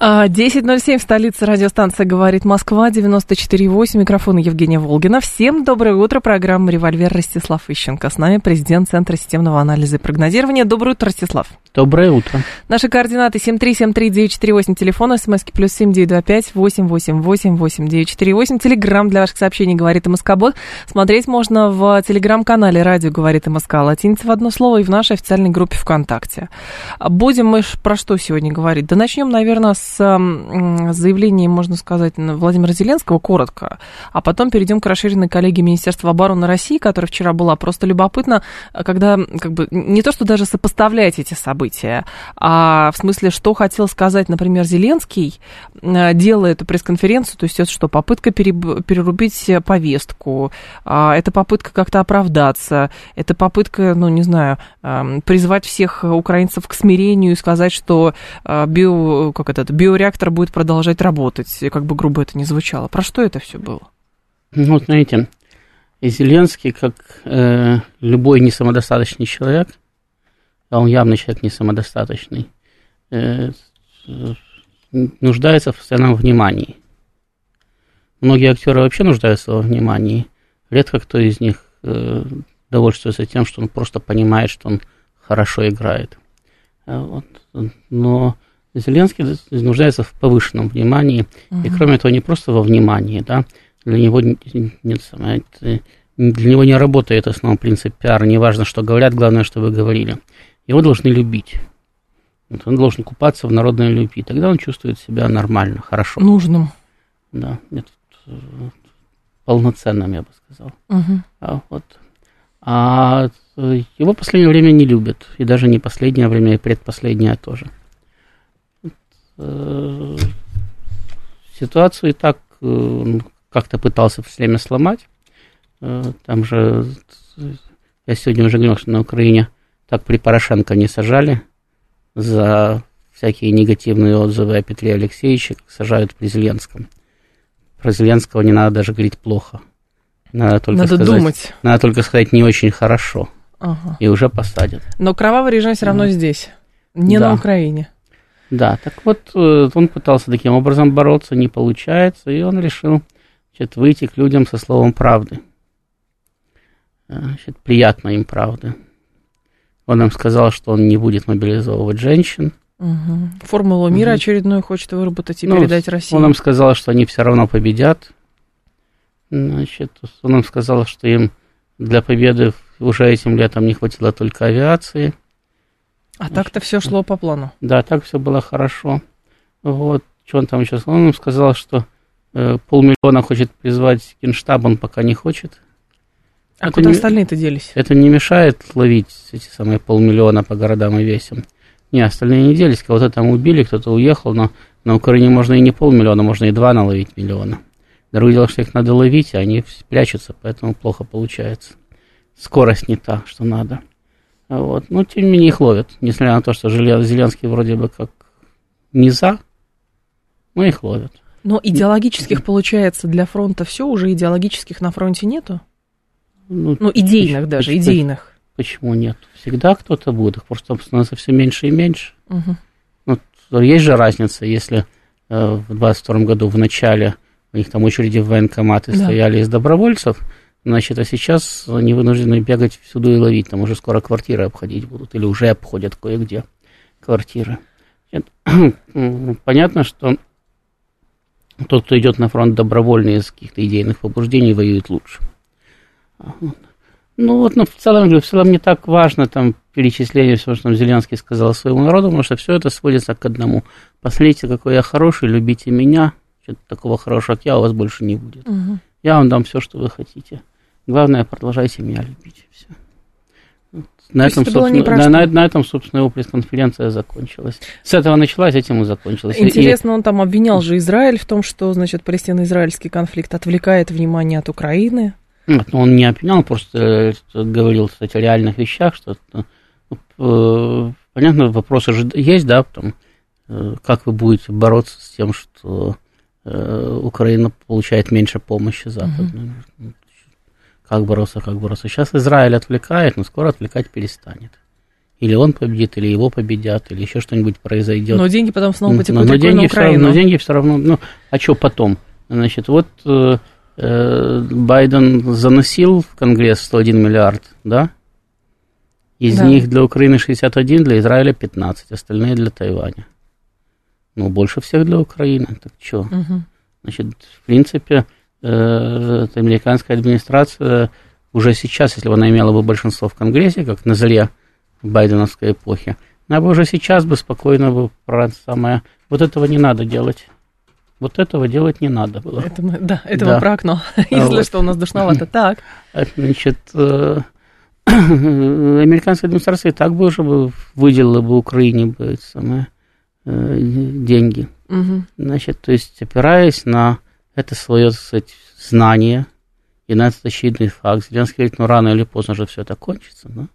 10.07 в столице радиостанция «Говорит Москва», 94.8, микрофон Евгения Волгина. Всем доброе утро, программа «Револьвер» Ростислав Ищенко. С нами президент Центра системного анализа и прогнозирования. Доброе утро, Ростислав. Доброе утро. Наши координаты 7373948, телефон, смски плюс 7925 888 8948, телеграмм для ваших сообщений «Говорит МСК-бот». Смотреть можно в телеграм-канале «Радио говорит МСК» латиница в одно слово и в нашей официальной группе ВКонтакте. Будем мы про что сегодня говорить? Да начнем, наверное, с заявлением, можно сказать, Владимира Зеленского, коротко, а потом перейдем к расширенной коллегии Министерства обороны России, которая вчера была. Просто любопытно, когда как бы не то, что даже сопоставлять эти события, а в смысле, что хотел сказать, например, Зеленский, э, делая эту пресс-конференцию, то есть это что, попытка перерубить повестку, а, это попытка как-то оправдаться, это попытка, ну, не знаю, призвать всех украинцев к смирению и сказать, что э, био, как это, биореактор будет продолжать работать, как бы грубо это ни звучало. Про что это все было? Ну, вот знаете, Зеленский, как э, любой несамодостаточный человек, а он явно человек не самодостаточный, э, нуждается в постоянном внимании. Многие актеры вообще нуждаются во внимании. Редко кто из них э, довольствуется тем, что он просто понимает, что он хорошо играет. Э, вот. Но Зеленский нуждается в повышенном внимании, угу. и кроме того, не просто во внимании, да, для него нет самое, для него не работает основной принцип пиара, неважно, что говорят, главное, что вы говорили. Его должны любить. Вот он должен купаться в народной любви, тогда он чувствует себя нормально, хорошо. Нужным. Да, нет, полноценным, я бы сказал. Угу. А, вот. а его в последнее время не любят, и даже не последнее время, и предпоследнее тоже. Э, ситуацию и так э, как-то пытался все время сломать. Э, там же, я сегодня уже говорил, что на Украине так при Порошенко не сажали за всякие негативные отзывы о Петре Алексеевиче, как сажают при Зеленском. Про Зеленского не надо даже говорить плохо. Надо только надо сказать, думать. Надо только сказать не очень хорошо. Ага. И уже посадят. Но кровавый режим все равно здесь, не да. на Украине. Да, так вот, э, он пытался таким образом бороться, не получается, и он решил значит, выйти к людям со словом правды. Э, значит, приятно им правды. Он им сказал, что он не будет мобилизовывать женщин. Угу. Формулу мира угу. очередную хочет выработать и ну, передать России. Он им сказал, что они все равно победят. Значит, он им сказал, что им для победы уже этим летом не хватило только авиации. А так-то все шло по плану. Да, так все было хорошо. Вот, что он там еще сказал? Он сказал, что э, полмиллиона хочет призвать Генштаб, он пока не хочет. А это куда не, остальные-то делись? Это не мешает ловить эти самые полмиллиона по городам и весям. Не, остальные не делись, кого-то там убили, кто-то уехал, но на Украине можно и не полмиллиона, можно и два наловить миллиона. Другое дело, что их надо ловить, а они прячутся, поэтому плохо получается. Скорость не та, что надо. Вот. Но тем не менее их ловят, несмотря на то, что Зеленский вроде бы как не за, но их ловят. Но идеологических, получается, для фронта все, уже идеологических на фронте нету? Ну, ну идейных почему, даже, идейных. Почему нет? Всегда кто-то будет, их просто становится все меньше и меньше. Угу. Ну, есть же разница, если э, в 22 году в начале у них там очереди в военкоматы да. стояли из добровольцев, Значит, а сейчас они вынуждены бегать всюду и ловить. Там уже скоро квартиры обходить будут, или уже обходят кое-где квартиры. Понятно, что тот, кто идет на фронт добровольно из каких-то идейных побуждений, воюет лучше. Ну вот, но в целом, в целом не так важно там перечисление всего, что там Зеленский сказал своему народу, потому что все это сводится к одному. Посмотрите, какой я хороший, любите меня. Что-то такого хорошего, как я, у вас больше не будет. Угу. Я вам дам все, что вы хотите. Главное, продолжайте меня любить. Все. На этом, собственно, на, на этом, собственно, его пресс-конференция закончилась. С этого началась, этим и закончилась. Интересно, и... он там обвинял же Израиль в том, что, значит, палестино-израильский конфликт отвлекает внимание от Украины. Нет, ну, он не опьянял, просто э, говорил, кстати, о реальных вещах, что ну, э, понятно, вопросы же есть, да, потом, э, как вы будете бороться с тем, что Украина получает меньше помощи западной. Угу. Как бороться, как бороться. Сейчас Израиль отвлекает, но скоро отвлекать перестанет. Или он победит, или его победят, или еще что-нибудь произойдет. Но деньги потом снова потекут но, но деньги на Украину. Все равно, но деньги все равно, ну, а что потом? Значит, вот э, Э, Байден заносил в Конгресс 101 миллиард, да? Из да. них для Украины 61, для Израиля 15, остальные для Тайваня. Ну, больше всех для Украины. Так что? Угу. Значит, в принципе, э, американская администрация уже сейчас, если бы она имела бы большинство в Конгрессе, как на заре байденовской эпохи, она бы уже сейчас бы спокойно бы самое... Вот этого не надо делать. Вот этого делать не надо было. Это мы, да, это да. про окно. Если вот. что, у нас душновато. Так. Значит, э, американская администрация и так бы уже выделила бы Украине бы самое, деньги. Угу. Значит, то есть, опираясь на это свое, сказать, знание и на этот очевидный факт, Зеленский говорит, ну, рано или поздно же все это кончится, да?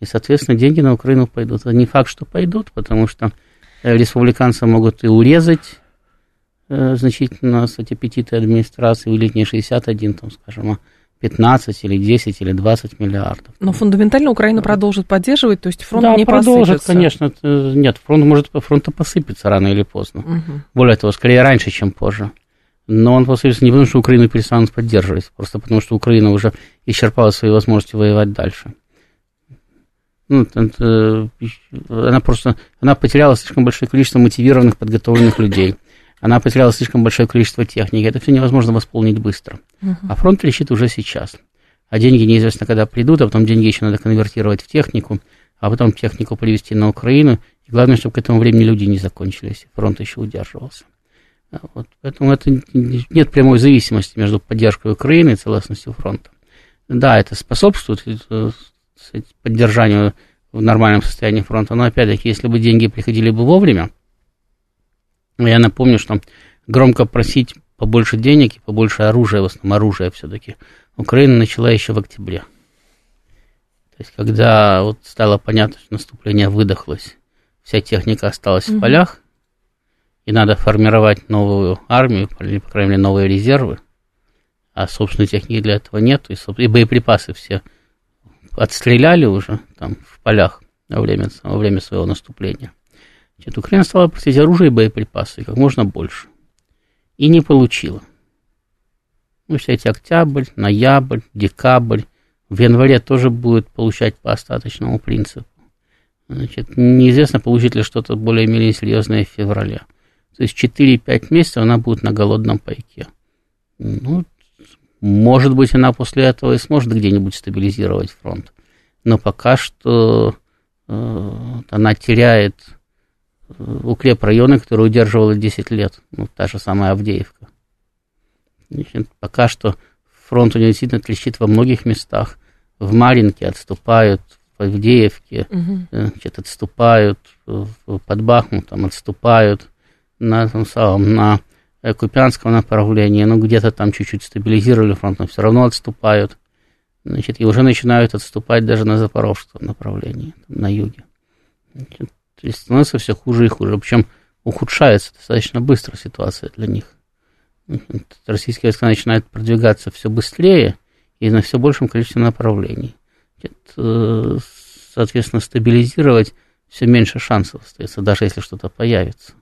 И, соответственно, деньги на Украину пойдут. Это не факт, что пойдут, потому что э, республиканцы могут и урезать Э, значительно, кстати, аппетиты администрации увеличить не 61, там, скажем, а 15 или 10 или 20 миллиардов. Но фундаментально Украина продолжит поддерживать, то есть фронт да, не продолжит, посыпется. конечно. Нет, фронт может фронта посыпется рано или поздно. Угу. Более того, скорее раньше, чем позже. Но он посыпется не потому, что Украину перестанут поддерживать, просто потому, что Украина уже исчерпала свои возможности воевать дальше. Ну, это, она просто она потеряла слишком большое количество мотивированных, подготовленных людей она потеряла слишком большое количество техники. Это все невозможно восполнить быстро. Uh-huh. А фронт лечит уже сейчас. А деньги неизвестно, когда придут, а потом деньги еще надо конвертировать в технику, а потом технику привезти на Украину. И главное, чтобы к этому времени люди не закончились, фронт еще удерживался. Вот. Поэтому это нет прямой зависимости между поддержкой Украины и целостностью фронта. Да, это способствует э, поддержанию в нормальном состоянии фронта, но опять-таки, если бы деньги приходили бы вовремя, я напомню, что громко просить побольше денег и побольше оружия, в основном оружия все-таки, Украина начала еще в октябре. То есть, когда вот стало понятно, что наступление выдохлось, вся техника осталась mm-hmm. в полях, и надо формировать новую армию, или, по крайней мере, новые резервы, а собственной техники для этого нет, и, и боеприпасы все отстреляли уже там в полях во время, во время своего наступления. Значит, Украина стала просить оружие и боеприпасы как можно больше. И не получила. Ну, все эти октябрь, ноябрь, декабрь. В январе тоже будет получать по остаточному принципу. Значит, неизвестно, получит ли что-то более-менее серьезное в феврале. То есть 4-5 месяцев она будет на голодном пайке. Ну, может быть, она после этого и сможет где-нибудь стабилизировать фронт. Но пока что э, она теряет укрепрайоны, которые удерживала 10 лет, ну, та же самая Авдеевка. Значит, пока что фронт у него действительно трещит во многих местах. В Маринке отступают, в Авдеевке угу. значит, отступают, под Бахмутом отступают на том самом, на Купянском направлении, ну, где-то там чуть-чуть стабилизировали фронт, но все равно отступают. Значит, и уже начинают отступать даже на Запорожском направлении, на юге. Значит, то есть становится все хуже и хуже. Причем ухудшается достаточно быстро ситуация для них. Российские войска начинают продвигаться все быстрее и на все большем количестве направлений. Э, соответственно, стабилизировать все меньше шансов остается, даже если что-то появится.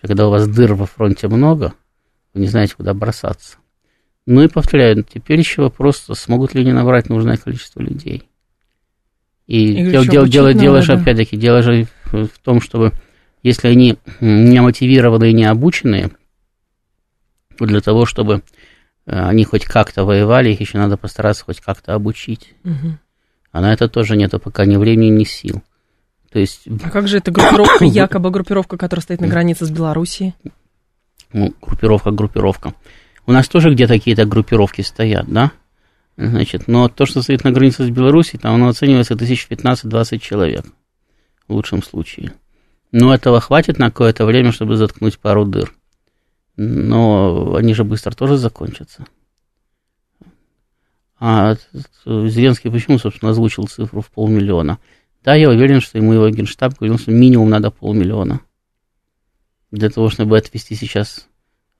Когда у вас дыр во фронте много, вы не знаете, куда бросаться. Ну и повторяю, теперь еще вопрос, смогут ли они набрать нужное количество людей. И, и дело, дело, дело, же, опять-таки, дело же в том, чтобы если они не мотивированные, не обученные, то для того, чтобы э, они хоть как-то воевали, их еще надо постараться хоть как-то обучить. Угу. А на это тоже нету пока ни времени, ни сил. То есть... А как же эта группировка, якобы группировка, которая стоит на границе с Белоруссией? Ну, группировка, группировка. У нас тоже где-то какие-то группировки стоят, да? Значит, но то, что стоит на границе с Белоруссией, там оно оценивается 1015-20 человек в лучшем случае. Но этого хватит на какое-то время, чтобы заткнуть пару дыр. Но они же быстро тоже закончатся. А Зеленский почему, собственно, озвучил цифру в полмиллиона? Да, я уверен, что ему его генштаб говорил, что минимум надо полмиллиона. Для того, чтобы отвести сейчас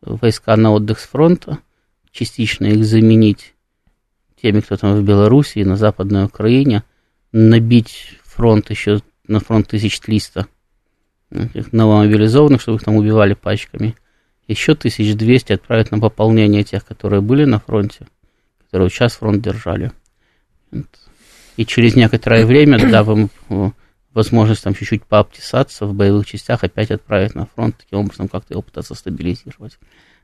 войска на отдых с фронта, частично их заменить теми, кто там в Беларуси и на Западной Украине, набить фронт еще на фронт 1300 новомобилизованных, чтобы их там убивали пачками. Еще 1200 отправить на пополнение тех, которые были на фронте, которые сейчас фронт держали и через некоторое время, дав э, возможность там чуть-чуть пообтесаться в боевых частях, опять отправить на фронт, таким образом как-то его пытаться стабилизировать.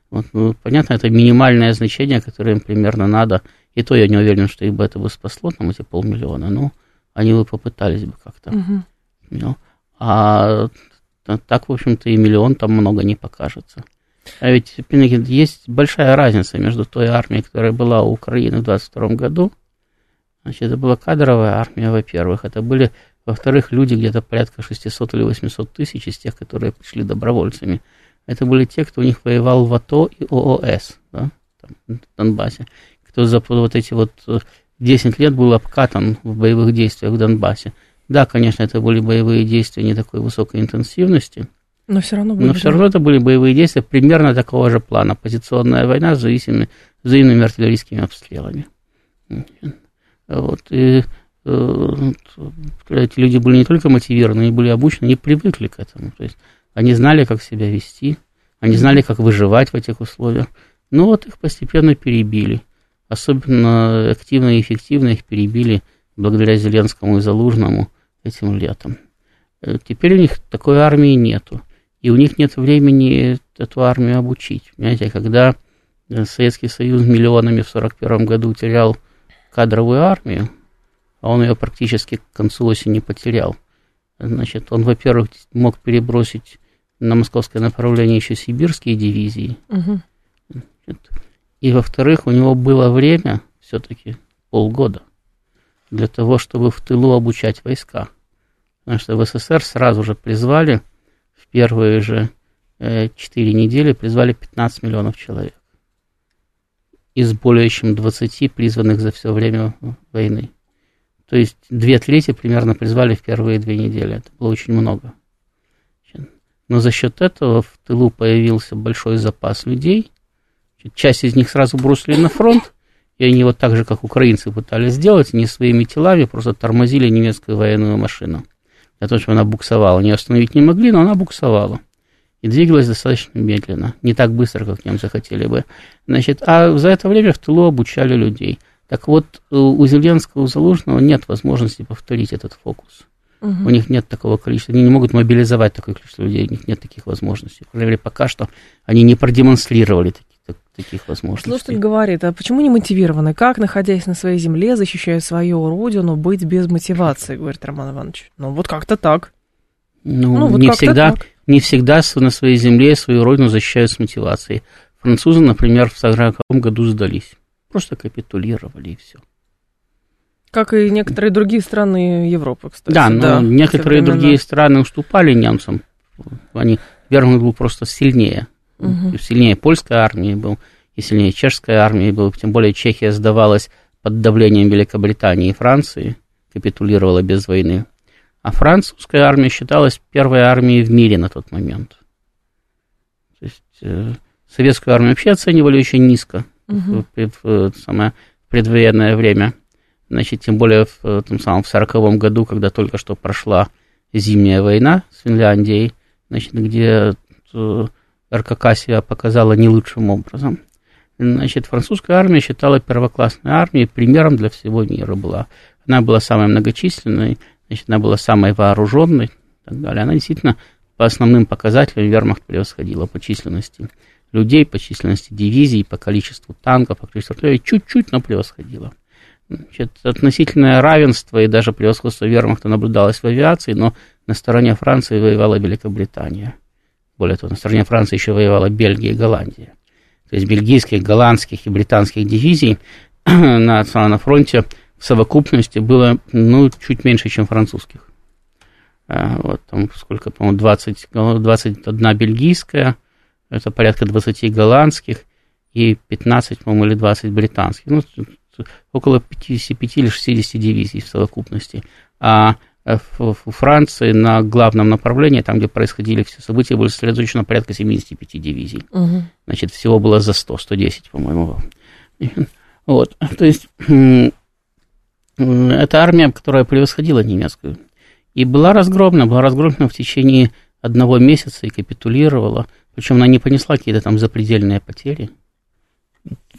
Вот, ну, понятно, это минимальное значение, которое им примерно надо. И то я не уверен, что их бы это бы спасло, там эти полмиллиона. Но они бы попытались бы как-то. Угу. Ну, а так, в общем-то, и миллион там много не покажется. А ведь есть большая разница между той армией, которая была у Украины в 22 году, Значит, это была кадровая армия, во-первых. Это были, во-вторых, люди где-то порядка 600 или 800 тысяч из тех, которые пришли добровольцами. Это были те, кто у них воевал в АТО и ООС, да, там, в Донбассе. Кто за вот эти вот 10 лет был обкатан в боевых действиях в Донбассе. Да, конечно, это были боевые действия не такой высокой интенсивности, но все равно, были, но все равно это были боевые действия примерно такого же плана. Позиционная война с взаимными, взаимными артиллерийскими обстрелами. Вот, и э, эти люди были не только мотивированы, они были обучены, они привыкли к этому. То есть они знали, как себя вести, они знали, как выживать в этих условиях. Но вот их постепенно перебили. Особенно активно и эффективно их перебили благодаря Зеленскому и Залужному этим летом. Э, теперь у них такой армии нету. И у них нет времени эту армию обучить. Понимаете, когда Советский Союз миллионами в 1941 году терял кадровую армию, а он ее практически к концу осени потерял. Значит, он, во-первых, мог перебросить на московское направление еще сибирские дивизии. Угу. И, во-вторых, у него было время, все-таки полгода, для того, чтобы в тылу обучать войска. Потому что в СССР сразу же призвали, в первые же э, четыре недели призвали 15 миллионов человек из более чем 20 призванных за все время войны. То есть две трети примерно призвали в первые две недели. Это было очень много. Но за счет этого в тылу появился большой запас людей. Часть из них сразу бросили на фронт, и они вот так же, как украинцы пытались сделать, не своими телами, просто тормозили немецкую военную машину. Для того, чтобы она буксовала. Они остановить не могли, но она буксовала и двигалась достаточно медленно, не так быстро, как немцы хотели бы. Значит, а за это время в тылу обучали людей. Так вот, у Зеленского, у Залужного нет возможности повторить этот фокус. Угу. У них нет такого количества, они не могут мобилизовать такое количество людей, у них нет таких возможностей. По крайней мере, пока что они не продемонстрировали таких, таких возможностей. Слушатель говорит, а почему не мотивированы? Как, находясь на своей земле, защищая свою родину, быть без мотивации, говорит Роман Иванович. Ну, вот как-то так. Ну, ну вот не всегда, так не всегда на своей земле свою родину защищают с мотивацией. Французы, например, в 40 году сдались. Просто капитулировали и все. Как и некоторые другие страны Европы, кстати. Да, но да, некоторые другие страны уступали немцам. Они, Вермахт был просто сильнее. Угу. Сильнее польской армии был, и сильнее чешской армии был. Тем более Чехия сдавалась под давлением Великобритании и Франции, капитулировала без войны. А французская армия считалась первой армией в мире на тот момент. То есть э, советскую армию вообще оценивали очень низко угу. в, в, в самое предвоенное время. Значит, тем более в э, том самом в сороковом году, когда только что прошла зимняя война с Финляндией, значит, где э, РКК себя показала не лучшим образом. Значит, французская армия считала первоклассной армией, примером для всего мира была. Она была самой многочисленной, значит, она была самой вооруженной и так далее. Она действительно по основным показателям вермахт превосходила по численности людей, по численности дивизий, по количеству танков, по количеству артиллерии, чуть-чуть, но превосходила. Значит, относительное равенство и даже превосходство вермахта наблюдалось в авиации, но на стороне Франции воевала Великобритания. Более того, на стороне Франции еще воевала Бельгия и Голландия. То есть бельгийских, голландских и британских дивизий на, на фронте в совокупности было, ну, чуть меньше, чем французских. А, вот там сколько, по-моему, 20, 21 бельгийская, это порядка 20 голландских и 15, по-моему, или 20 британских. Ну, около 55 или 60 дивизий в совокупности. А в Франции на главном направлении, там, где происходили все события, были сосредоточено порядка 75 дивизий. Угу. Значит, всего было за 100, 110, по-моему. Вот, то есть это армия, которая превосходила немецкую. И была разгромлена, была разгромлена в течение одного месяца и капитулировала. Причем она не понесла какие-то там запредельные потери.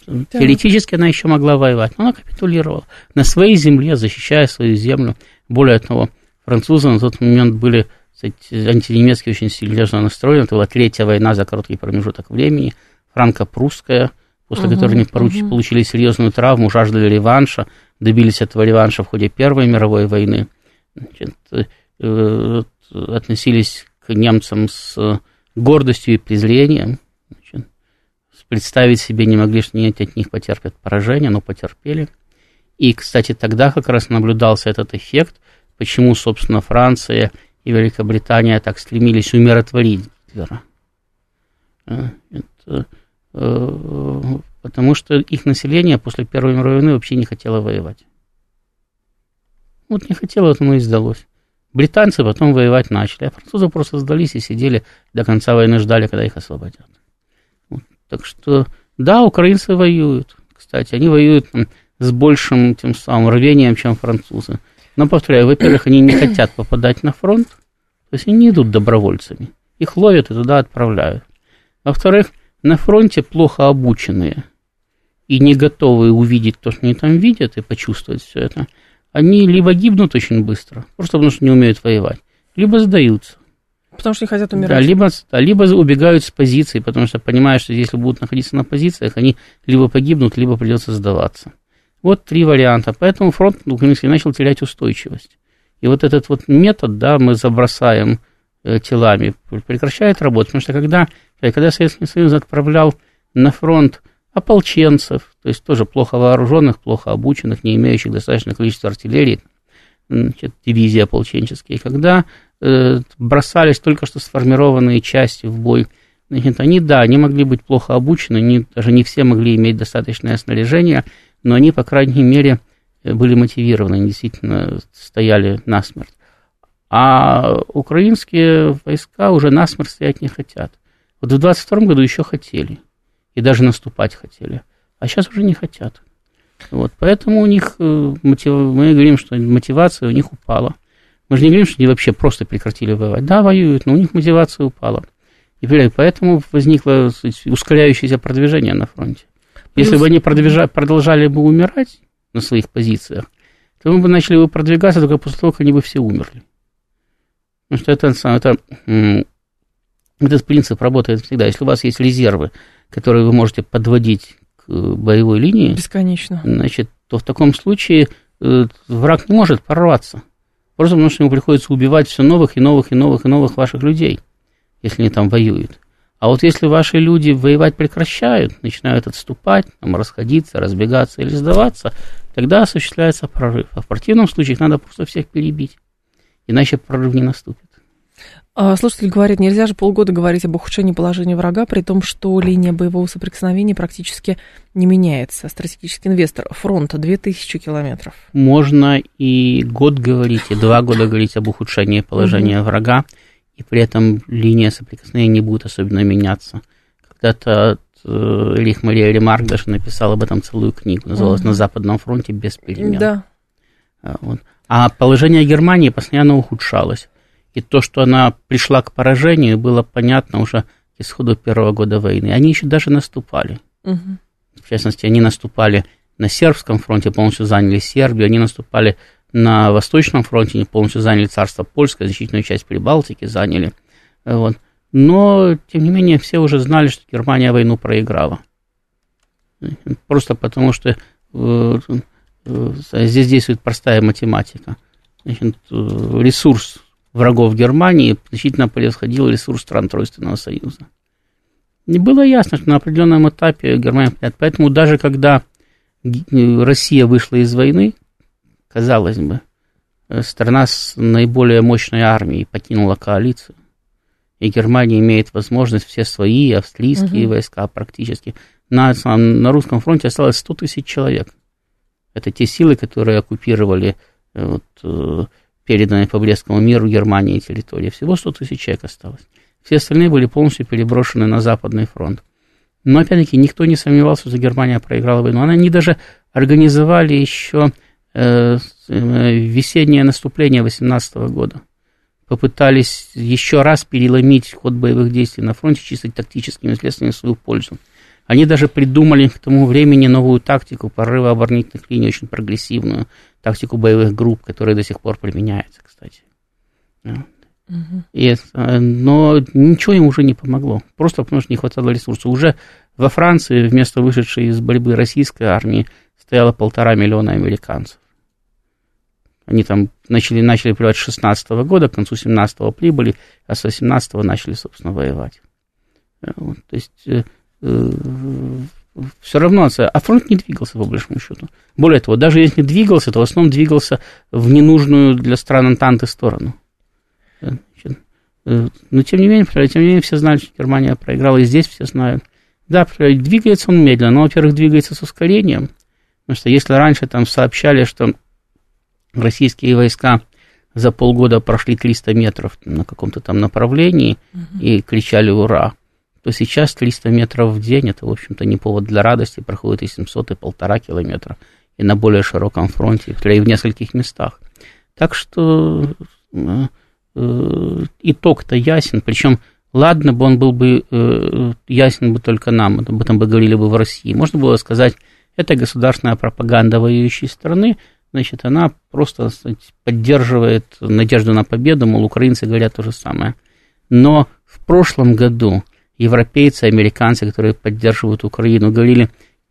Да. Теоретически она еще могла воевать, но она капитулировала на своей земле, защищая свою землю. Более того, французы на тот момент были кстати, антинемецкие очень серьезно настроены. Это была третья война за короткий промежуток времени, франко-прусская, после угу, которой они угу. получили серьезную травму, жаждали реванша, добились этого реванша в ходе Первой мировой войны. Значит, э, относились к немцам с гордостью и презрением. Значит, представить себе не могли, что они от них потерпят поражение, но потерпели. И, кстати, тогда как раз наблюдался этот эффект, почему, собственно, Франция и Великобритания так стремились умиротворить Гитлера. Э, это, э, потому что их население после Первой мировой войны вообще не хотело воевать. Вот не хотело, вот оно и сдалось. Британцы потом воевать начали, а французы просто сдались и сидели до конца войны, ждали, когда их освободят. Вот. Так что, да, украинцы воюют. Кстати, они воюют там, с большим тем самым рвением, чем французы. Но, повторяю, во-первых, они не хотят попадать на фронт, то есть они не идут добровольцами. Их ловят и туда отправляют. Во-вторых, на фронте плохо обученные и не готовые увидеть то, что они там видят, и почувствовать все это, они либо гибнут очень быстро, просто потому что не умеют воевать, либо сдаются. Потому что не хотят умирать. Да, либо, да, либо убегают с позиции, потому что понимают, что если будут находиться на позициях, они либо погибнут, либо придется сдаваться. Вот три варианта. Поэтому фронт украинский начал терять устойчивость. И вот этот вот метод, да, мы забросаем э, телами, прекращает работать. Потому что когда, когда Советский Союз отправлял на фронт ополченцев, то есть тоже плохо вооруженных, плохо обученных, не имеющих достаточное количество артиллерии, значит, дивизии ополченческие, когда э, бросались только что сформированные части в бой, значит, они, да, они могли быть плохо обучены, не, даже не все могли иметь достаточное снаряжение, но они, по крайней мере, были мотивированы, они действительно стояли насмерть. А украинские войска уже насмерть стоять не хотят. Вот в 22 году еще хотели и даже наступать хотели. А сейчас уже не хотят. Вот, поэтому у них, э, мы говорим, что мотивация у них упала. Мы же не говорим, что они вообще просто прекратили воевать. Да, воюют, но у них мотивация упала. И поэтому возникло ускоряющееся продвижение на фронте. Если бы они продвижа... продолжали бы умирать на своих позициях, то мы бы начали бы продвигаться только после того, как они бы все умерли. Потому что это, это, этот принцип работает всегда. Если у вас есть резервы, которые вы можете подводить к боевой линии, Бесконечно. значит, то в таком случае э, враг не может прорваться. Просто потому что ему приходится убивать все новых и новых и новых и новых ваших людей, если они там воюют. А вот если ваши люди воевать прекращают, начинают отступать, там, расходиться, разбегаться или сдаваться, тогда осуществляется прорыв. А в противном случае их надо просто всех перебить, иначе прорыв не наступит. А, слушатель говорит, нельзя же полгода говорить об ухудшении положения врага, при том, что линия боевого соприкосновения практически не меняется. Стратегический инвестор, фронта 2000 километров. Можно и год говорить, и два года говорить об ухудшении положения врага, и при этом линия соприкосновения не будет особенно меняться. Когда-то э, Рих Мария Ремарк даже написал об этом целую книгу, называлась угу. «На Западном фронте без перемен». Да. А, вот. А положение Германии постоянно ухудшалось. И то, что она пришла к поражению, было понятно уже к исходу первого года войны. Они еще даже наступали. Угу. В частности, они наступали на сербском фронте, полностью заняли Сербию, они наступали на Восточном фронте, они полностью заняли царство польское, значительную часть Прибалтики заняли. Вот. Но, тем не менее, все уже знали, что Германия войну проиграла. Просто потому, что э, э, здесь действует простая математика. Значит, э, ресурс врагов Германии значительно превосходил ресурс стран Тройственного Союза. И было ясно, что на определенном этапе Германия... Поэтому даже когда Россия вышла из войны, казалось бы, страна с наиболее мощной армией покинула коалицию, и Германия имеет возможность все свои австрийские угу. войска практически. На, на русском фронте осталось 100 тысяч человек Это те силы, которые оккупировали вот, переданные по Брестскому миру Германии территории. Всего 100 тысяч человек осталось. Все остальные были полностью переброшены на Западный фронт. Но, опять-таки, никто не сомневался, что Германия проиграла войну. Они даже организовали еще э, весеннее наступление 18 года. Попытались еще раз переломить ход боевых действий на фронте чисто тактическими следствиями в свою пользу. Они даже придумали к тому времени новую тактику прорыва оборонительных линий, очень прогрессивную тактику боевых групп, которая до сих пор применяется, кстати. И, но ничего им уже не помогло, просто потому что не хватало ресурсов. Уже во Франции вместо вышедшей из борьбы российской армии стояло полтора миллиона американцев. Они там начали, начали воевать с 16 года, к концу 17-го прибыли, а с 18-го начали, собственно, воевать. Вот, то есть э, э, все равно, а фронт не двигался, по большому счету. Более того, даже если двигался, то в основном двигался в ненужную для стран Антанты сторону. Э, но тем не менее, тем не менее, все знают, что Германия проиграла, и здесь все знают. Да, двигается он медленно, но, во-первых, двигается с ускорением, потому что если раньше там сообщали, что российские войска за полгода прошли 300 метров на каком-то там направлении угу. и кричали «Ура!», то сейчас 300 метров в день, это, в общем-то, не повод для радости, проходит и 700, и полтора километра, и на более широком фронте, и в нескольких местах. Так что э, Э, итог-то ясен, причем ладно бы он был бы э, ясен бы только нам, об этом бы говорили бы в России. Можно было сказать, это государственная пропаганда воюющей страны, значит, она просто сказать, поддерживает надежду на победу, мол, украинцы говорят то же самое. Но в прошлом году европейцы, американцы, которые поддерживают Украину, говорили,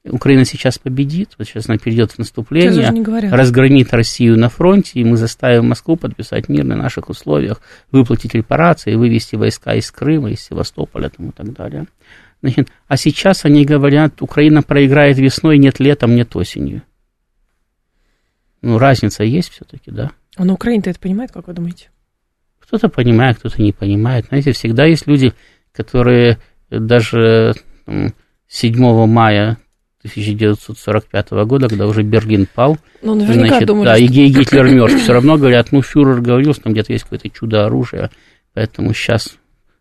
Украина сейчас победит, вот сейчас она перейдет в наступление, разгромит Россию на фронте, и мы заставим Москву подписать мир на наших условиях, выплатить репарации, вывести войска из Крыма, из Севастополя там, и так далее. Значит, а сейчас они говорят, Украина проиграет весной, нет летом, нет осенью. Ну, разница есть все-таки, да? А на Украине-то это понимает, как вы думаете? Кто-то понимает, кто-то не понимает. Знаете, всегда есть люди, которые даже 7 мая 1945 года, когда уже Берлин пал. Ну, наверняка значит, думали, да, что... и Гитлер мертв. Все равно говорят, ну, фюрер говорил, что там где-то есть какое-то чудо оружия, поэтому сейчас,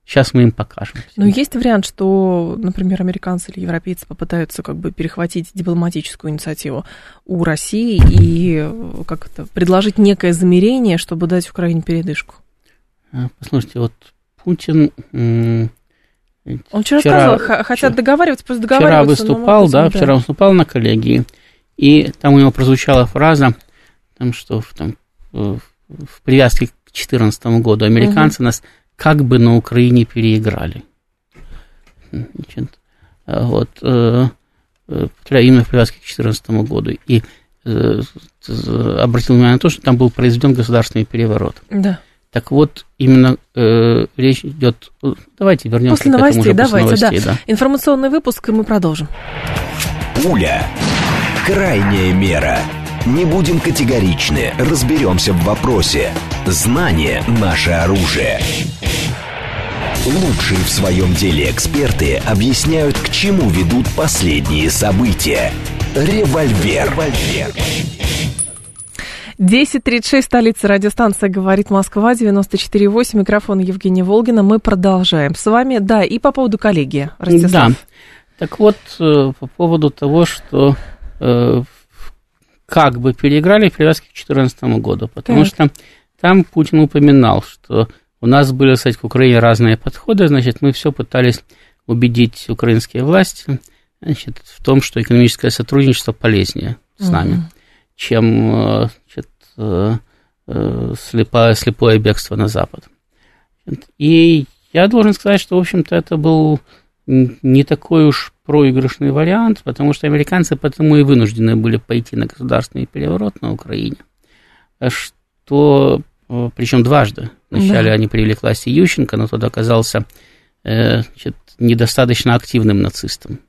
сейчас мы им покажем. Но есть вариант, что, например, американцы или европейцы попытаются как бы перехватить дипломатическую инициативу у России и как это, предложить некое замерение, чтобы дать Украине передышку? А, послушайте, вот Путин он вчера, вчера сказал, хотят договариваться, просто договариваться. Вчера выступал, да, да, вчера выступал на коллегии, и там у него прозвучала фраза, там, что там, в привязке к 2014 году американцы угу. нас как бы на Украине переиграли. Значит, вот, э, э, именно в привязке к 2014 году. И э, обратил внимание на то, что там был произведен государственный переворот. Да. Так вот, именно э, речь идет... Давайте вернемся после к новостей, этому уже, давайте, после новостей, да. да. Информационный выпуск, и мы продолжим. Пуля. Крайняя мера. Не будем категоричны, разберемся в вопросе. Знание – наше оружие. Лучшие в своем деле эксперты объясняют, к чему ведут последние события. Револьвер. Револьвер. 10.36, столица радиостанция «Говорит Москва», 94.8, микрофон Евгения Волгина. Мы продолжаем с вами. Да, и по поводу коллегии, Ростислав. Да, так вот, э, по поводу того, что э, как бы переиграли в привязке к 2014 году, потому так. что там Путин упоминал, что у нас были, кстати, к Украине разные подходы, значит, мы все пытались убедить украинские власти значит, в том, что экономическое сотрудничество полезнее с нами. Угу чем э, значит, э, э, слепое, слепое бегство на Запад. И я должен сказать, что, в общем-то, это был не такой уж проигрышный вариант, потому что американцы потому и вынуждены были пойти на государственный переворот на Украине, что, причем дважды. Вначале да. они привели к власти Ющенко, но тот оказался значит, недостаточно активным нацистом.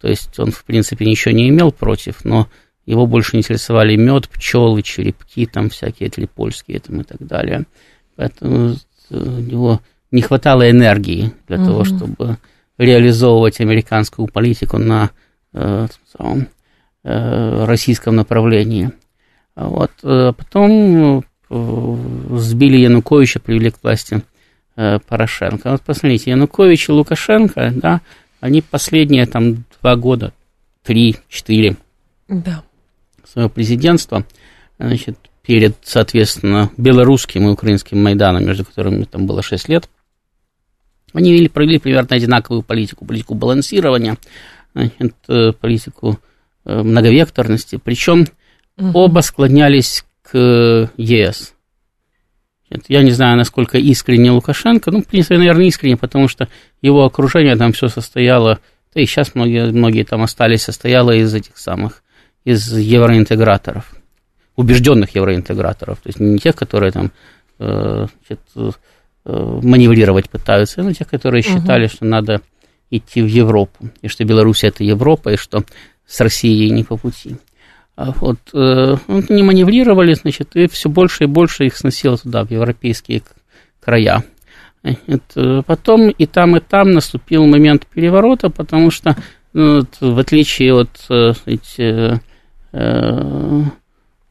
То есть он, в принципе, ничего не имел против, но его больше интересовали мед, пчелы, черепки, там всякие трипольские там, и так далее. Поэтому у него не хватало энергии для угу. того, чтобы реализовывать американскую политику на э, самом, российском направлении. Вот. Потом сбили Януковича, привели к власти Порошенко. Вот посмотрите, Янукович и Лукашенко, да, они последние там два года, три, четыре да. своего президентства, значит, перед, соответственно, белорусским и украинским Майданом, между которыми там было 6 лет, они вели, провели примерно одинаковую политику, политику балансирования, значит, э, политику э, многовекторности, причем угу. оба склонялись к ЕС. Я не знаю, насколько искренне Лукашенко, ну, в принципе, наверное, искренне, потому что его окружение там все состояло, да и сейчас многие, многие там остались, состояло из этих самых, из евроинтеграторов убежденных евроинтеграторов, то есть не тех, которые там э, значит, э, маневрировать пытаются, но тех, которые считали, угу. что надо идти в Европу, и что Беларусь это Европа, и что с Россией не по пути. А вот э, не маневрировали, значит, и все больше и больше их сносило туда, в европейские края. Это, потом и там, и там наступил момент переворота, потому что, ну, вот, в отличие от эти, э,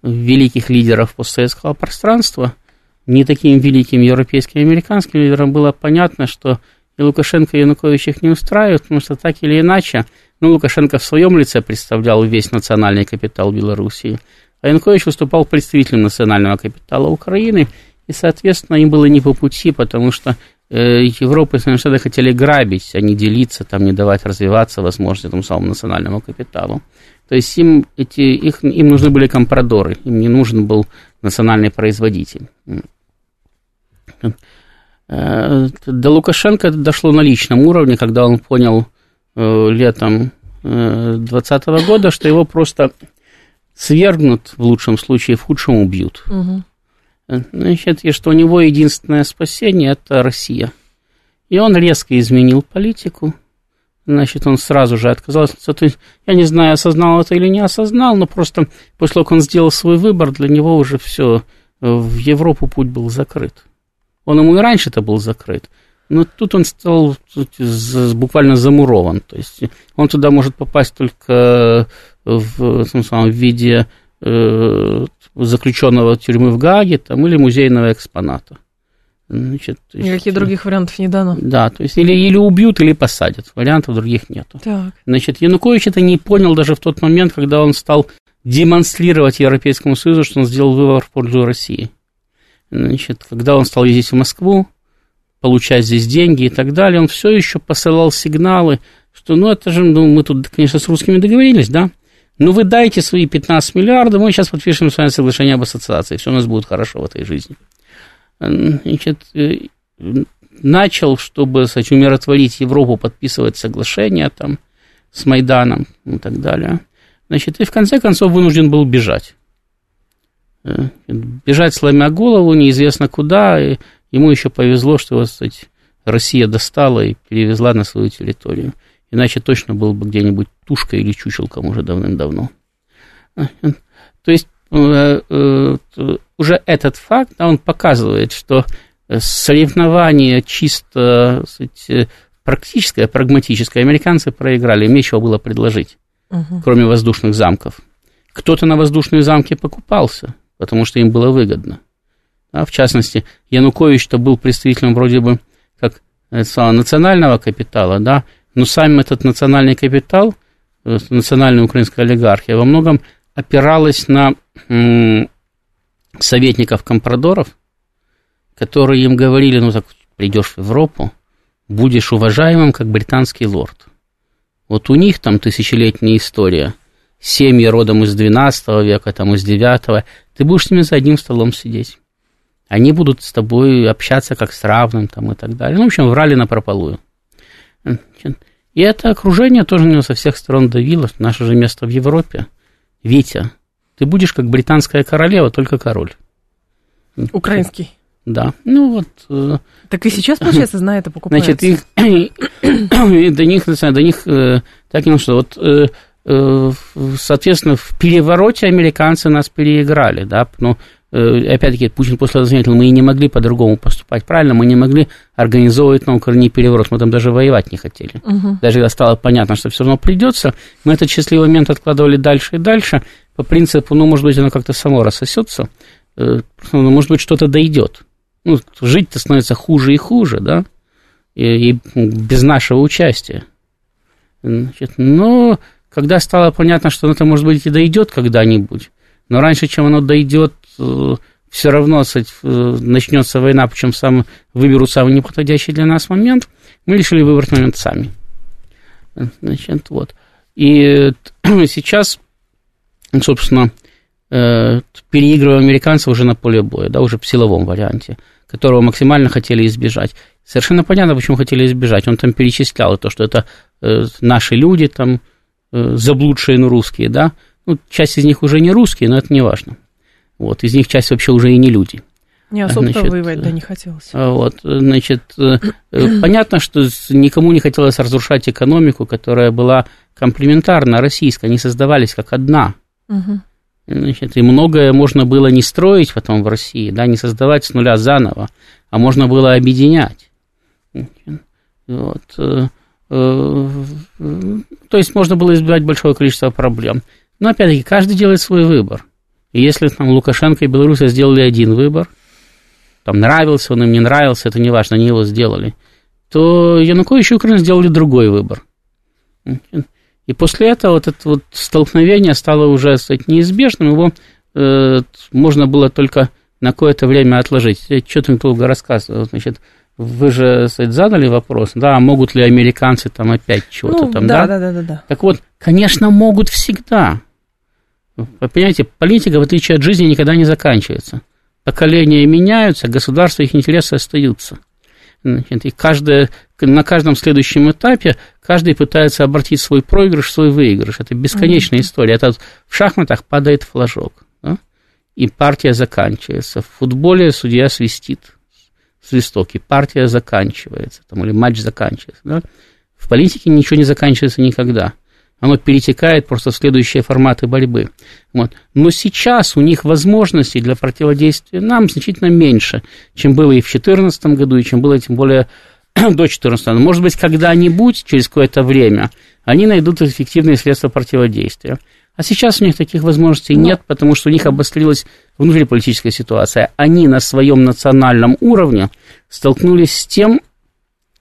великих лидеров постсоветского пространства, не таким великим европейским и американским лидерам было понятно, что и Лукашенко, и Янукович их не устраивают, потому что так или иначе, ну, Лукашенко в своем лице представлял весь национальный капитал Белоруссии, а Янукович выступал представителем национального капитала Украины, и, соответственно, им было не по пути, потому что э, Европа и Соединенные Штаты хотели грабить, а не делиться, там, не давать развиваться возможности этому самому национальному капиталу. То есть им, эти, их, им нужны были компрадоры, им не нужен был национальный производитель. Э, до Лукашенко это дошло на личном уровне, когда он понял летом 2020 э, года, что его просто свергнут в лучшем случае, в худшем убьют. Угу. Значит, и что у него единственное спасение – это Россия. И он резко изменил политику – значит, он сразу же отказался. То есть, я не знаю, осознал это или не осознал, но просто после того, как он сделал свой выбор, для него уже все, в Европу путь был закрыт. Он ему и раньше-то был закрыт. Но тут он стал буквально замурован. То есть он туда может попасть только в, в, в виде э, заключенного тюрьмы в Гааге там, или музейного экспоната. Значит, Никаких есть, других вариантов не дано. Да, то есть или, или убьют, или посадят. Вариантов других нету. Так. Значит, Янукович это не понял даже в тот момент, когда он стал демонстрировать Европейскому Союзу, что он сделал выбор в пользу России. Значит, когда он стал ездить в Москву, получать здесь деньги и так далее, он все еще посылал сигналы, что, ну, это же, ну, мы тут, конечно, с русскими договорились, да, но вы дайте свои 15 миллиардов, мы сейчас подпишем с вами соглашение об ассоциации, все у нас будет хорошо в этой жизни значит, э, начал, чтобы сказать, умиротворить Европу, подписывать соглашения там с Майданом и так далее. Значит, и в конце концов вынужден был бежать. Э, бежать, сломя голову, неизвестно куда, и ему еще повезло, что вот, кстати, Россия достала и перевезла на свою территорию. Иначе точно был бы где-нибудь тушка или чучелком уже давным-давно. То есть Э, э, уже этот факт, он показывает, что соревнование чисто сказать, практическое, прагматическое, американцы проиграли, им нечего было предложить, угу. кроме воздушных замков. Кто-то на воздушные замки покупался, потому что им было выгодно. А в частности, Янукович-то был представителем вроде бы как национального капитала, да, но сам этот национальный капитал, э, национальная украинская олигархия, во многом опиралась на советников-компрадоров, которые им говорили, ну так, придешь в Европу, будешь уважаемым, как британский лорд. Вот у них там тысячелетняя история, семьи родом из 12 века, там из 9, ты будешь с ними за одним столом сидеть. Они будут с тобой общаться как с равным там, и так далее. Ну, в общем, врали на прополую. И это окружение тоже него со всех сторон давило. Наше же место в Европе. Витя, ты будешь как британская королева, только король. Украинский. Да, ну вот. Э, так и сейчас, получается, знает это покупается. Значит, их, до них, до них э, так что вот, э, соответственно, в перевороте американцы нас переиграли, да, ну, опять-таки, Путин после этого заметил, мы и не могли по-другому поступать правильно, мы не могли организовывать на Украине переворот, мы там даже воевать не хотели. Угу. Даже когда стало понятно, что все равно придется, мы этот счастливый момент откладывали дальше и дальше, по принципу, ну, может быть, оно как-то само рассосется, ну, может быть, что-то дойдет. Ну, жить-то становится хуже и хуже, да, и, и без нашего участия. Значит, но когда стало понятно, что это, может быть, и дойдет когда-нибудь, но раньше, чем оно дойдет, э, все равно кстати, э, начнется война, причем сам, выберут самый неподходящий для нас момент, мы решили выбрать момент сами. Значит, вот. И сейчас, собственно, э, переигрываем американцев уже на поле боя, да, уже в силовом варианте, которого максимально хотели избежать. Совершенно понятно, почему хотели избежать. Он там перечислял то, что это наши люди, там, заблудшие, ну, русские, да, ну, часть из них уже не русские, но это не важно. Вот, из них часть вообще уже и не люди. Не особо значит, воевать, да, не хотелось. А, вот, значит, э, э, понятно, что никому не хотелось разрушать экономику, которая была комплементарна российской, они создавались как одна. Угу. Значит, и многое можно было не строить потом в России, да, не создавать с нуля заново, а можно было объединять. Вот. Э, то есть можно было избежать большого количества проблем. Но опять-таки, каждый делает свой выбор. И если там Лукашенко и Беларусь сделали один выбор, там нравился он им, не нравился, это не важно, они его сделали, то Янукович и Украина сделали другой выбор. И после этого вот это вот столкновение стало уже сказать, неизбежным, его э, можно было только на какое-то время отложить. Я что-то долго рассказывал. Значит, вы же сказать, задали вопрос, да, могут ли американцы там опять чего-то ну, там, да, да? Да, да, да. Так вот, конечно, могут всегда. Понимаете, политика, в отличие от жизни, никогда не заканчивается. Поколения меняются, государства, их интересы остаются. И каждое, на каждом следующем этапе каждый пытается обратить свой проигрыш в свой выигрыш. Это бесконечная mm-hmm. история. Это в шахматах падает флажок, да? и партия заканчивается. В футболе судья свистит свисток, и партия заканчивается, там, или матч заканчивается. Да? В политике ничего не заканчивается никогда оно перетекает просто в следующие форматы борьбы. Вот. Но сейчас у них возможностей для противодействия нам значительно меньше, чем было и в 2014 году, и чем было тем более до 2014 года. Может быть, когда-нибудь, через какое-то время, они найдут эффективные средства противодействия. А сейчас у них таких возможностей нет, потому что у них обострилась внутриполитическая ситуация. Они на своем национальном уровне столкнулись с тем,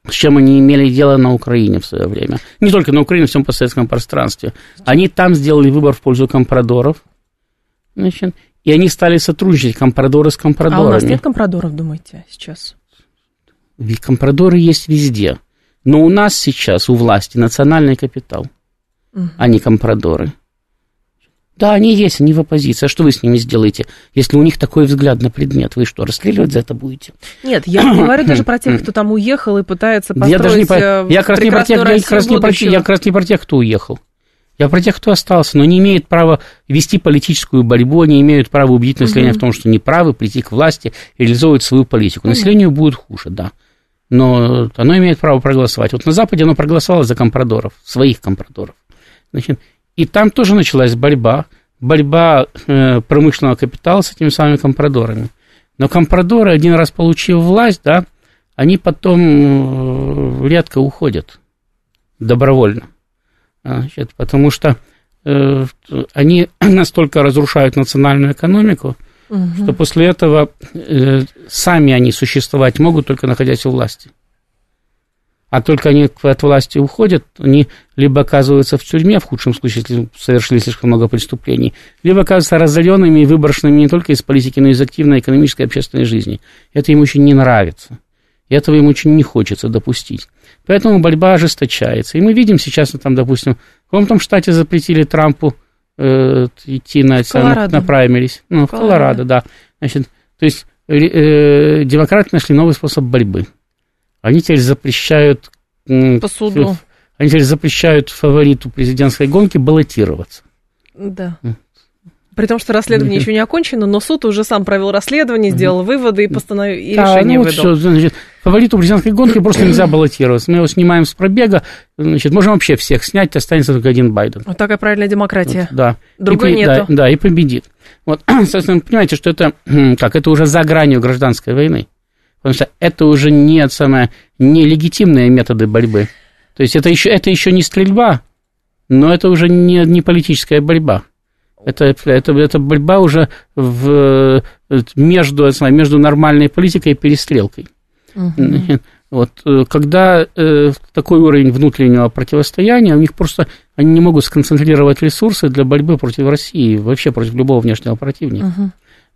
с чем они имели дело на Украине в свое время. Не только на Украине, в всем постсоветском пространстве. Они там сделали выбор в пользу компрадоров, значит, и они стали сотрудничать, компрадоры с компрадорами. А у нас нет компрадоров, думаете, сейчас? Ведь компрадоры есть везде. Но у нас сейчас, у власти, национальный капитал, угу. а не компрадоры. Да, они есть, они в оппозиции. А что вы с ними сделаете, если у них такой взгляд на предмет? Вы что, расстреливать за это будете? Нет, я не говорю даже про тех, кто там уехал и пытается построить я даже не про... я как раз не про тех, я как раз не про, я как раз не про тех, кто уехал. Я про тех, кто остался, но не имеет права вести политическую борьбу, они имеют право убедить население угу. в том, что не правы, прийти к власти и реализовывать свою политику. Населению будет хуже, да. Но оно имеет право проголосовать. Вот на Западе оно проголосовало за компрадоров, своих компрадоров. Значит, и там тоже началась борьба, борьба э, промышленного капитала с этими самыми компрадорами. Но компрадоры, один раз получив власть, да, они потом э, редко уходят добровольно. Значит, потому что э, они настолько разрушают национальную экономику, угу. что после этого э, сами они существовать могут, только находясь у власти а только они от власти уходят, они либо оказываются в тюрьме, в худшем случае, если совершили слишком много преступлений, либо оказываются разоренными и выброшенными не только из политики, но и из активной экономической и общественной жизни. Это им очень не нравится. И этого им очень не хочется допустить. Поэтому борьба ожесточается. И мы видим сейчас, ну, там, допустим, в каком-то штате запретили Трампу э, идти на, на, на праймерис. Ну, в Колорадо, да. Значит, то есть э, демократы нашли новый способ борьбы – они теперь запрещают... По суду. Они теперь запрещают фавориту президентской гонки баллотироваться. Да. При том, что расследование еще не окончено, но суд уже сам провел расследование, сделал выводы и, постановил, и да, решение ну, выдал. Все, значит, фавориту президентской гонки просто нельзя баллотироваться. Мы его снимаем с пробега, значит, можем вообще всех снять, останется только один Байден. Вот такая правильная демократия. Вот, да. Другой и, нету. Да, да, и победит. Вот, соответственно, понимаете, что это, как, это уже за гранью гражданской войны. Потому что это уже не, самое, не легитимные методы борьбы. То есть это еще, это еще не стрельба, но это уже не, не политическая борьба. Это, это, это борьба уже в, между, между нормальной политикой и перестрелкой. Угу. Вот, э, когда э, такой уровень внутреннего противостояния, у них просто они не могут сконцентрировать ресурсы для борьбы против России, вообще против любого внешнего противника. Угу.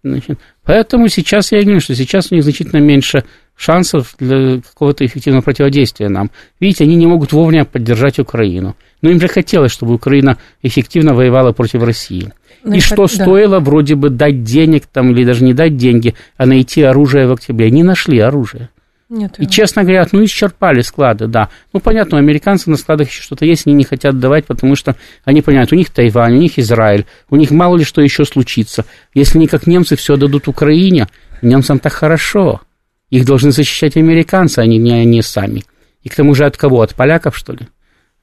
Значит, поэтому сейчас я говорю, что сейчас у них значительно меньше шансов для какого-то эффективного противодействия нам. Видите, они не могут вовремя поддержать Украину. Но им же хотелось, чтобы Украина эффективно воевала против России. Ну, и что да. стоило вроде бы дать денег там, или даже не дать деньги, а найти оружие в октябре. Не нашли оружие. Нет, и, честно говоря, ну, исчерпали склады, да. Ну, понятно, у американцев на складах еще что-то есть, они не хотят давать, потому что они понимают, у них Тайвань, у них Израиль, у них мало ли что еще случится. Если они, как немцы, все дадут Украине, немцам так хорошо. Их должны защищать американцы, а не, не они сами. И к тому же от кого? От поляков, что ли?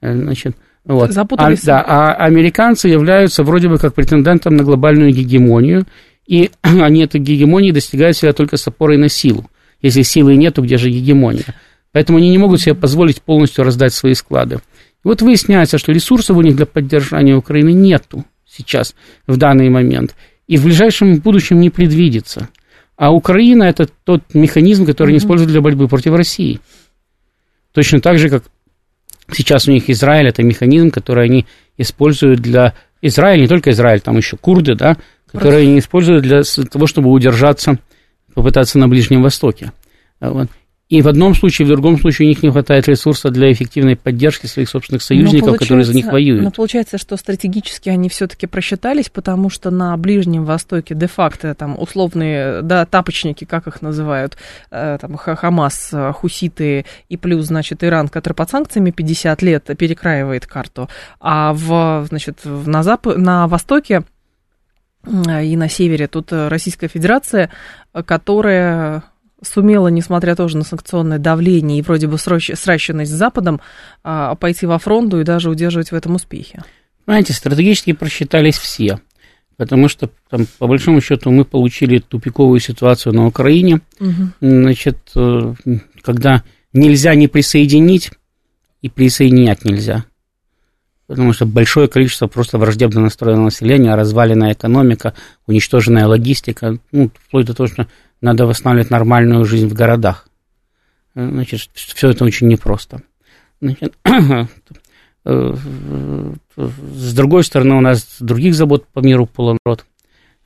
Э, значит, вот. Запутались. А, да, а американцы являются вроде бы как претендентом на глобальную гегемонию, и они этой гегемонии достигают себя только с опорой на силу. Если силы нет, то где же гегемония? Поэтому они не могут себе позволить полностью раздать свои склады. И вот выясняется, что ресурсов у них для поддержания Украины нету сейчас, в данный момент. И в ближайшем будущем не предвидится. А Украина – это тот механизм, который они используют для борьбы против России. Точно так же, как сейчас у них Израиль – это механизм, который они используют для... Израиль, не только Израиль, там еще курды, да, которые они используют для того, чтобы удержаться попытаться на Ближнем Востоке. А вот. И в одном случае, в другом случае у них не хватает ресурса для эффективной поддержки своих собственных союзников, которые за них воюют. Но получается, что стратегически они все-таки просчитались, потому что на Ближнем Востоке де-факто там условные да, тапочники, как их называют, э, там, Хамас, хуситы и плюс, значит, Иран, который под санкциями 50 лет перекраивает карту, а в, значит, на, Зап... на Востоке и на севере. Тут э, Российская Федерация, э, которая сумела, несмотря тоже на санкционное давление и вроде бы сращенность с Западом, а, пойти во фронту и даже удерживать в этом успехи. Знаете, стратегически просчитались все. Потому что, там, по большому счету, мы получили тупиковую ситуацию на Украине. Угу. Значит, э, когда нельзя не присоединить, и присоединять нельзя потому что большое количество просто враждебно настроенного населения, разваленная экономика, уничтоженная логистика, ну, вплоть до того, что надо восстанавливать нормальную жизнь в городах. Значит, все это очень непросто. Значит, э, с другой стороны, у нас других забот по миру полон рот,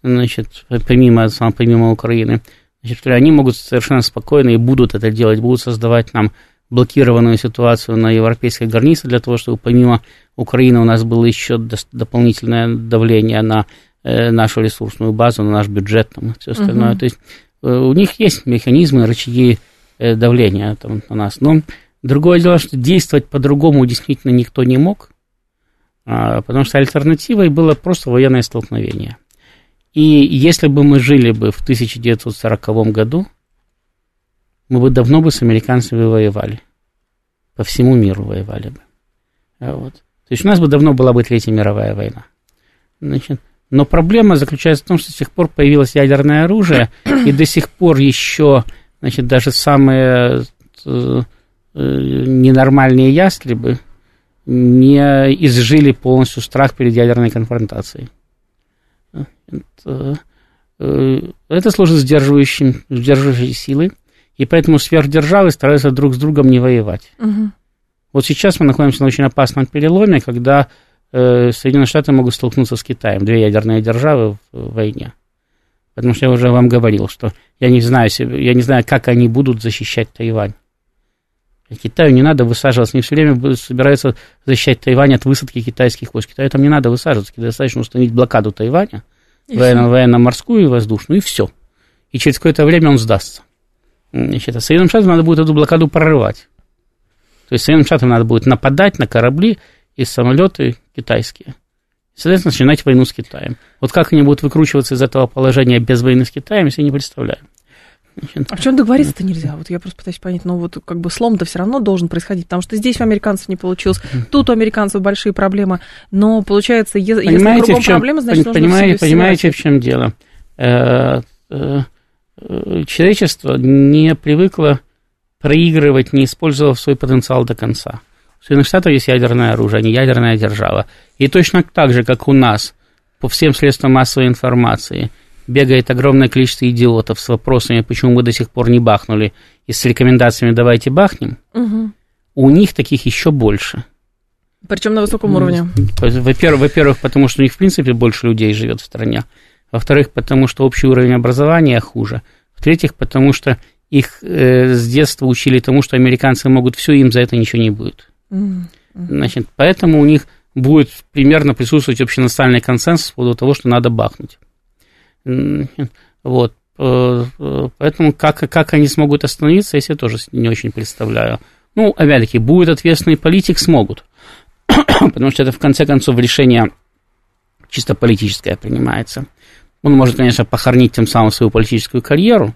значит, помимо, помимо Украины. Значит, они могут совершенно спокойно и будут это делать, будут создавать нам блокированную ситуацию на европейской границе для того, чтобы помимо Украины у нас было еще дополнительное давление на э, нашу ресурсную базу, на наш бюджет там, и все остальное. Угу. То есть э, у них есть механизмы, рычаги э, давления там, на нас. Но другое дело, что действовать по-другому действительно никто не мог, а, потому что альтернативой было просто военное столкновение. И если бы мы жили бы в 1940 году, мы бы давно бы с американцами воевали. По всему миру воевали бы. А вот. То есть у нас бы давно была бы Третья мировая война. Значит, но проблема заключается в том, что с тех пор появилось ядерное оружие, и до сих пор еще, значит, даже самые э, ненормальные ястребы не изжили полностью страх перед ядерной конфронтацией. Это, э, это служит сдерживающим, сдерживающей силой. И поэтому сверхдержавы стараются друг с другом не воевать. Угу. Вот сейчас мы находимся на очень опасном переломе, когда э, Соединенные Штаты могут столкнуться с Китаем, две ядерные державы в, в войне. Потому что я уже вам говорил, что я не знаю, я не знаю, как они будут защищать Тайвань. Китаю не надо высаживаться, они все время собираются защищать Тайвань от высадки китайских войск. Китаю там не надо высаживаться, достаточно установить блокаду Тайваня, военно- военно-морскую и воздушную, и все. И через какое-то время он сдастся. Значит, а Соединенным Штатам надо будет эту блокаду прорывать. То есть Соединенным Штатам надо будет нападать на корабли и самолеты китайские. Соответственно, начинать войну с Китаем. Вот как они будут выкручиваться из этого положения без войны с Китаем, я не представляю. А в чем договориться-то нельзя? Вот я просто пытаюсь понять, ну вот как бы слом-то все равно должен происходить, потому что здесь у американцев не получилось, тут у американцев большие проблемы, но получается, если Понимаете, кругом в чем, проблема, значит, нужно понимаете, все- понимаете, в чем дело? Э, Человечество не привыкло проигрывать, не использовав свой потенциал до конца. У Соединенных Штатов есть ядерное оружие, они ядерная держава. И точно так же, как у нас, по всем средствам массовой информации, бегает огромное количество идиотов с вопросами, почему мы до сих пор не бахнули, и с рекомендациями «давайте бахнем», Мгм. у них таких еще больше. Причем на высоком уровне. Во-первых, во-первых, потому что у них, в принципе, больше людей живет в стране. Во-вторых, потому что общий уровень образования хуже. В-третьих, потому что их э, с детства учили тому, что американцы могут все, им за это ничего не будет. Значит, поэтому у них будет примерно присутствовать общенациональный консенсус по поводу того, что надо бахнуть. Вот. Э, э, Поэтому как, как они смогут остановиться, я себе тоже не очень представляю. Ну, опять-таки, будет ответственный политик, смогут. Потому что это, в конце концов, решение чисто политическое принимается. Он может, конечно, похоронить тем самым свою политическую карьеру,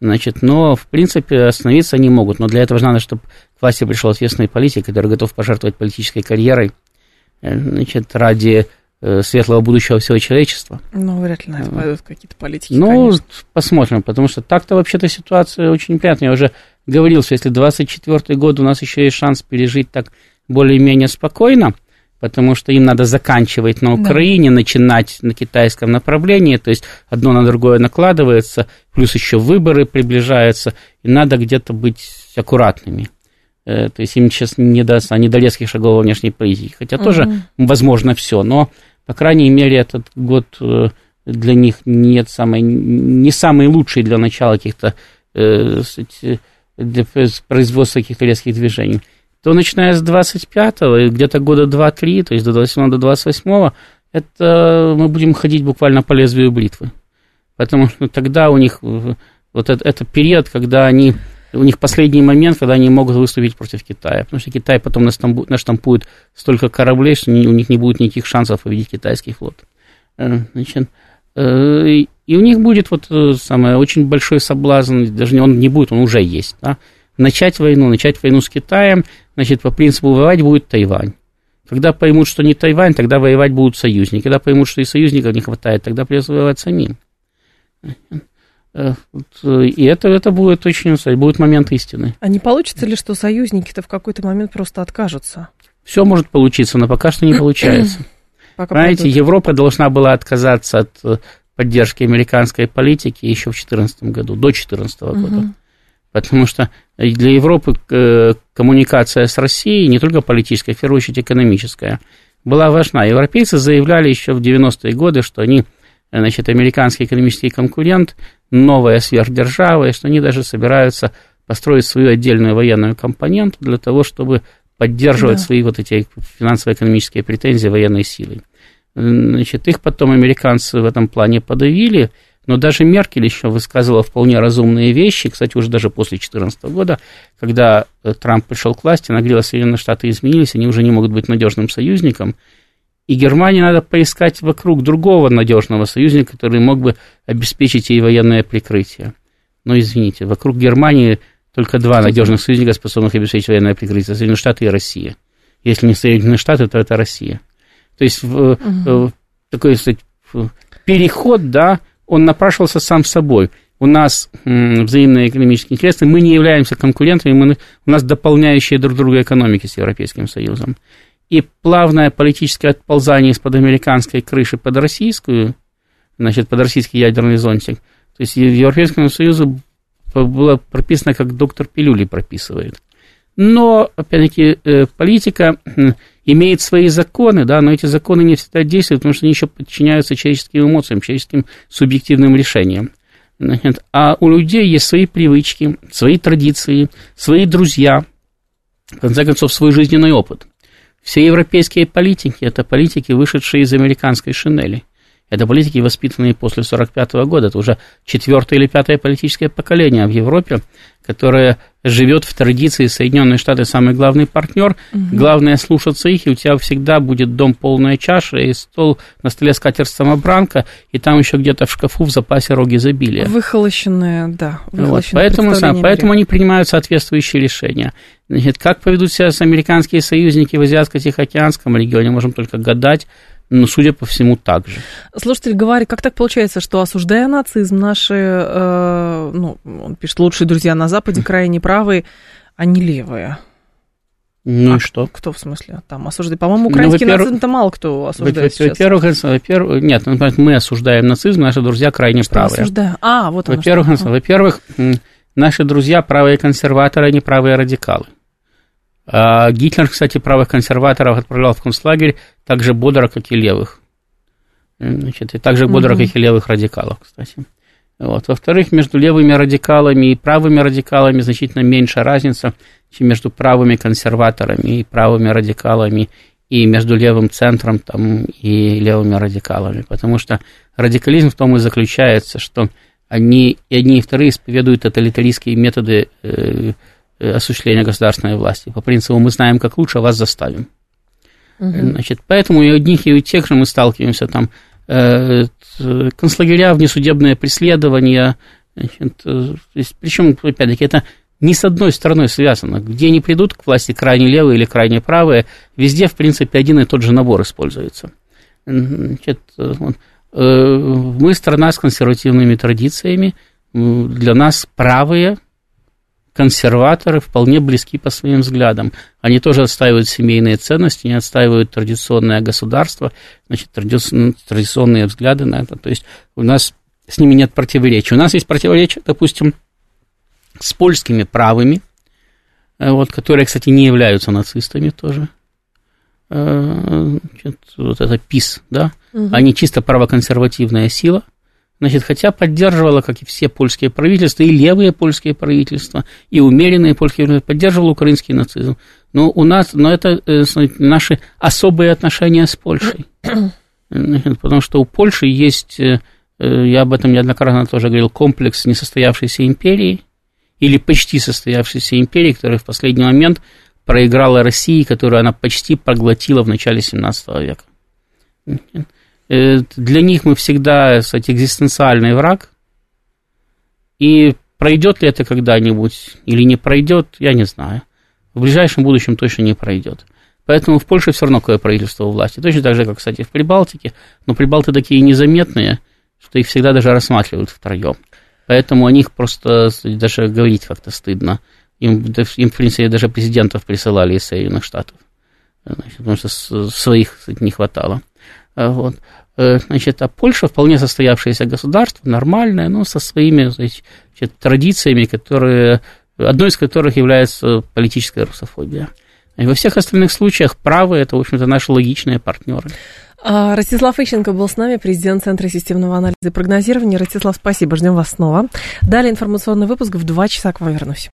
значит, но, в принципе, остановиться они могут. Но для этого же надо, чтобы к власти пришел ответственный политик, который готов пожертвовать политической карьерой, э, значит, ради э, светлого будущего всего человечества. Ну, вряд ли на это пойдут какие-то политики, Ну, конечно. посмотрим, потому что так-то вообще-то ситуация очень неприятная. Я уже говорил, что если 24 год у нас еще есть шанс пережить так более-менее спокойно, потому что им надо заканчивать на Да. Украине, начинать на китайском направлении, то есть одно на другое накладывается, плюс еще выборы приближаются, и надо где-то быть аккуратными. Э, То есть им сейчас не даст, они до резких шагов во внешней политике. Хотя тоже Мгм. возможно все, но, по крайней мере, этот год э, для них нет самый, не самый лучший для начала каких-то э, для производства каких-то резких движений. То начиная с 25-го, и где-то года 2-3, то есть до 27 до 28 это мы будем ходить буквально по лезвию бритвы. Потому что тогда у них э, вот это, это период, когда они у них последний момент, когда они могут выступить против Китая. Потому что Китай потом наштампу- наштампует столько кораблей, что у них не будет никаких шансов победить китайский флот. Э, Значит, э, и у них будет вот самое очень большой соблазн, даже он не будет, он уже есть, да, начать войну, начать войну с Китаем, значит, по принципу воевать будет Тайвань. Когда поймут, что не Тайвань, тогда воевать будут союзники. Когда поймут, что и союзников не хватает, тогда придется воевать самим. Э, э, И это, это будет очень, будет момент истины. А не получится ли, что союзники-то в какой-то момент просто откажутся? Все может получиться, но пока что не получается. Пока Понимаете, пойдут? Европа должна была отказаться от э, поддержки американской политики еще в 2014 году, до 2014 года. Потому что для Европы э, коммуникация с Россией, не только политическая, в первую очередь экономическая, была важна. Европейцы заявляли еще в 90-е годы, что они, значит, американский экономический конкурент, новая сверхдержава, и что они даже собираются построить свою отдельную военную компоненту для того, чтобы поддерживать Да. свои вот эти финансово-экономические претензии военной силой. Значит, их потом американцы в этом плане подавили, но даже Меркель еще высказывала вполне разумные вещи, кстати, уже даже после 2014 года, когда э, Трамп пришел к власти, нагрела Соединенные Штаты изменились, они уже не могут быть надежным союзником, и Германии надо поискать вокруг другого надежного союзника, который мог бы обеспечить ей военное прикрытие. Но извините, вокруг Германии только два надежных союзника, способных обеспечить военное прикрытие, Соединенные Штаты и Россия. Если не Соединенные Штаты, то это Россия. То есть э, такой в- переход, да, он напрашивался сам собой. У нас м, взаимные экономические интересы, мы не являемся конкурентами, мы, у нас дополняющие друг друга экономики с Европейским Союзом. И плавное политическое отползание из-под американской крыши под российскую, значит, под российский ядерный зонтик, то есть Европейскому Союзу было прописано, как доктор Пилюли прописывает. Но, опять-таки, э, политика имеет свои законы, да, но эти законы не всегда действуют, потому что они еще подчиняются человеческим эмоциям, человеческим субъективным решениям. Значит, а у людей есть свои привычки, свои традиции, свои друзья, в конце концов, свой жизненный опыт. Все европейские политики – это политики, вышедшие из американской шинели. Это политики, воспитанные после 1945 года. Это уже четвертое или пятое политическое поколение в Европе, которое живет в традиции Соединенные Штаты самый главный партнер. Угу. Главное слушаться их, и у тебя всегда будет дом полная чаша, и стол на столе скатерть самобранка, и там еще где-то в шкафу в запасе роги изобилия. Выхолощенные, да. Выхолощенные вот, поэтому, поэтому они принимают соответствующие решения. Значит, как поведут себя американские союзники в Азиатско-Тихоокеанском регионе, можем только гадать ну, судя по всему, так же. Слушатель говорит, как так получается, что, осуждая нацизм, наши, э, ну, он пишет, лучшие друзья на Западе крайне правые, а не левые? Ну а и что? Кто в смысле там осуждает? По-моему, ну, украинский ну, нацизм-то мало кто осуждает Во-первых, во-первых, нет, ну, мы осуждаем нацизм, наши друзья крайне что правые. Осуждаем? А, вот во-первых, во-первых, наши друзья правые консерваторы, а не правые радикалы. А Гитлер, кстати, правых консерваторов отправлял в концлагерь так же бодро, как и левых. Значит, и так же бодро, угу. как и левых радикалов, кстати. Вот. Во-вторых, между левыми радикалами и правыми радикалами значительно меньше разница, чем между правыми консерваторами и правыми радикалами, и между левым центром там, и левыми радикалами. Потому что радикализм в том и заключается, что они и одни, и вторые исповедуют тоталитаристские методы э, Э, осуществления государственной власти. По принципу мы знаем, как лучше, а вас заставим. Угу. Значит, поэтому и у одних, и у тех же мы сталкиваемся там э, концлагеря, внесудебное преследование. Значит, э, причем, опять-таки, это не с одной стороной связано. Где они придут к власти крайне левые или крайне правые, везде, в принципе, один и тот же набор используется. Значит, мы страна с консервативными традициями, для нас правые консерваторы вполне близки по своим взглядам. Они тоже отстаивают семейные ценности, они отстаивают традиционное государство, значит, традиционные взгляды на это. То есть у нас с ними нет противоречий. У нас есть противоречия, допустим, с польскими правыми, э, вот, которые, кстати, не являются нацистами тоже. Э, значит, вот это ПИС, да, угу. они чисто правоконсервативная сила – Значит, хотя поддерживала, как и все польские правительства, и левые польские правительства, и умеренные польские правительства, поддерживала украинский нацизм. Но у нас, но это э, наши особые отношения с Польшей. Значит, потому что у Польши есть, э, э, я об этом неоднократно тоже говорил, комплекс несостоявшейся империи, или почти состоявшейся империи, которая в последний момент проиграла России, которую она почти проглотила в начале 17 века. Э, для них мы всегда, кстати, экзистенциальный враг. И пройдет ли это когда-нибудь или не пройдет, я не знаю. В ближайшем будущем точно не пройдет. Поэтому в Польше все равно какое правительство у власти. Точно так же, как, кстати, в Прибалтике. Но Прибалты такие незаметные, что их всегда даже рассматривают втроем. Поэтому о них просто даже говорить как-то стыдно. Им, им, в принципе, даже президентов присылали из Соединенных Штатов. Значит, потому что своих не хватало. А, вот. Э, значит, а Польша вполне состоявшееся государство, нормальное, но со своими значит, традициями, которые, одной из которых является политическая русофобия. И во всех остальных случаях правые – это, в общем-то, наши логичные партнеры. А, Ростислав Ищенко был с нами, президент Центра системного анализа и прогнозирования. Ростислав, спасибо, ждем вас снова. Далее информационный выпуск в два часа к вам вернусь.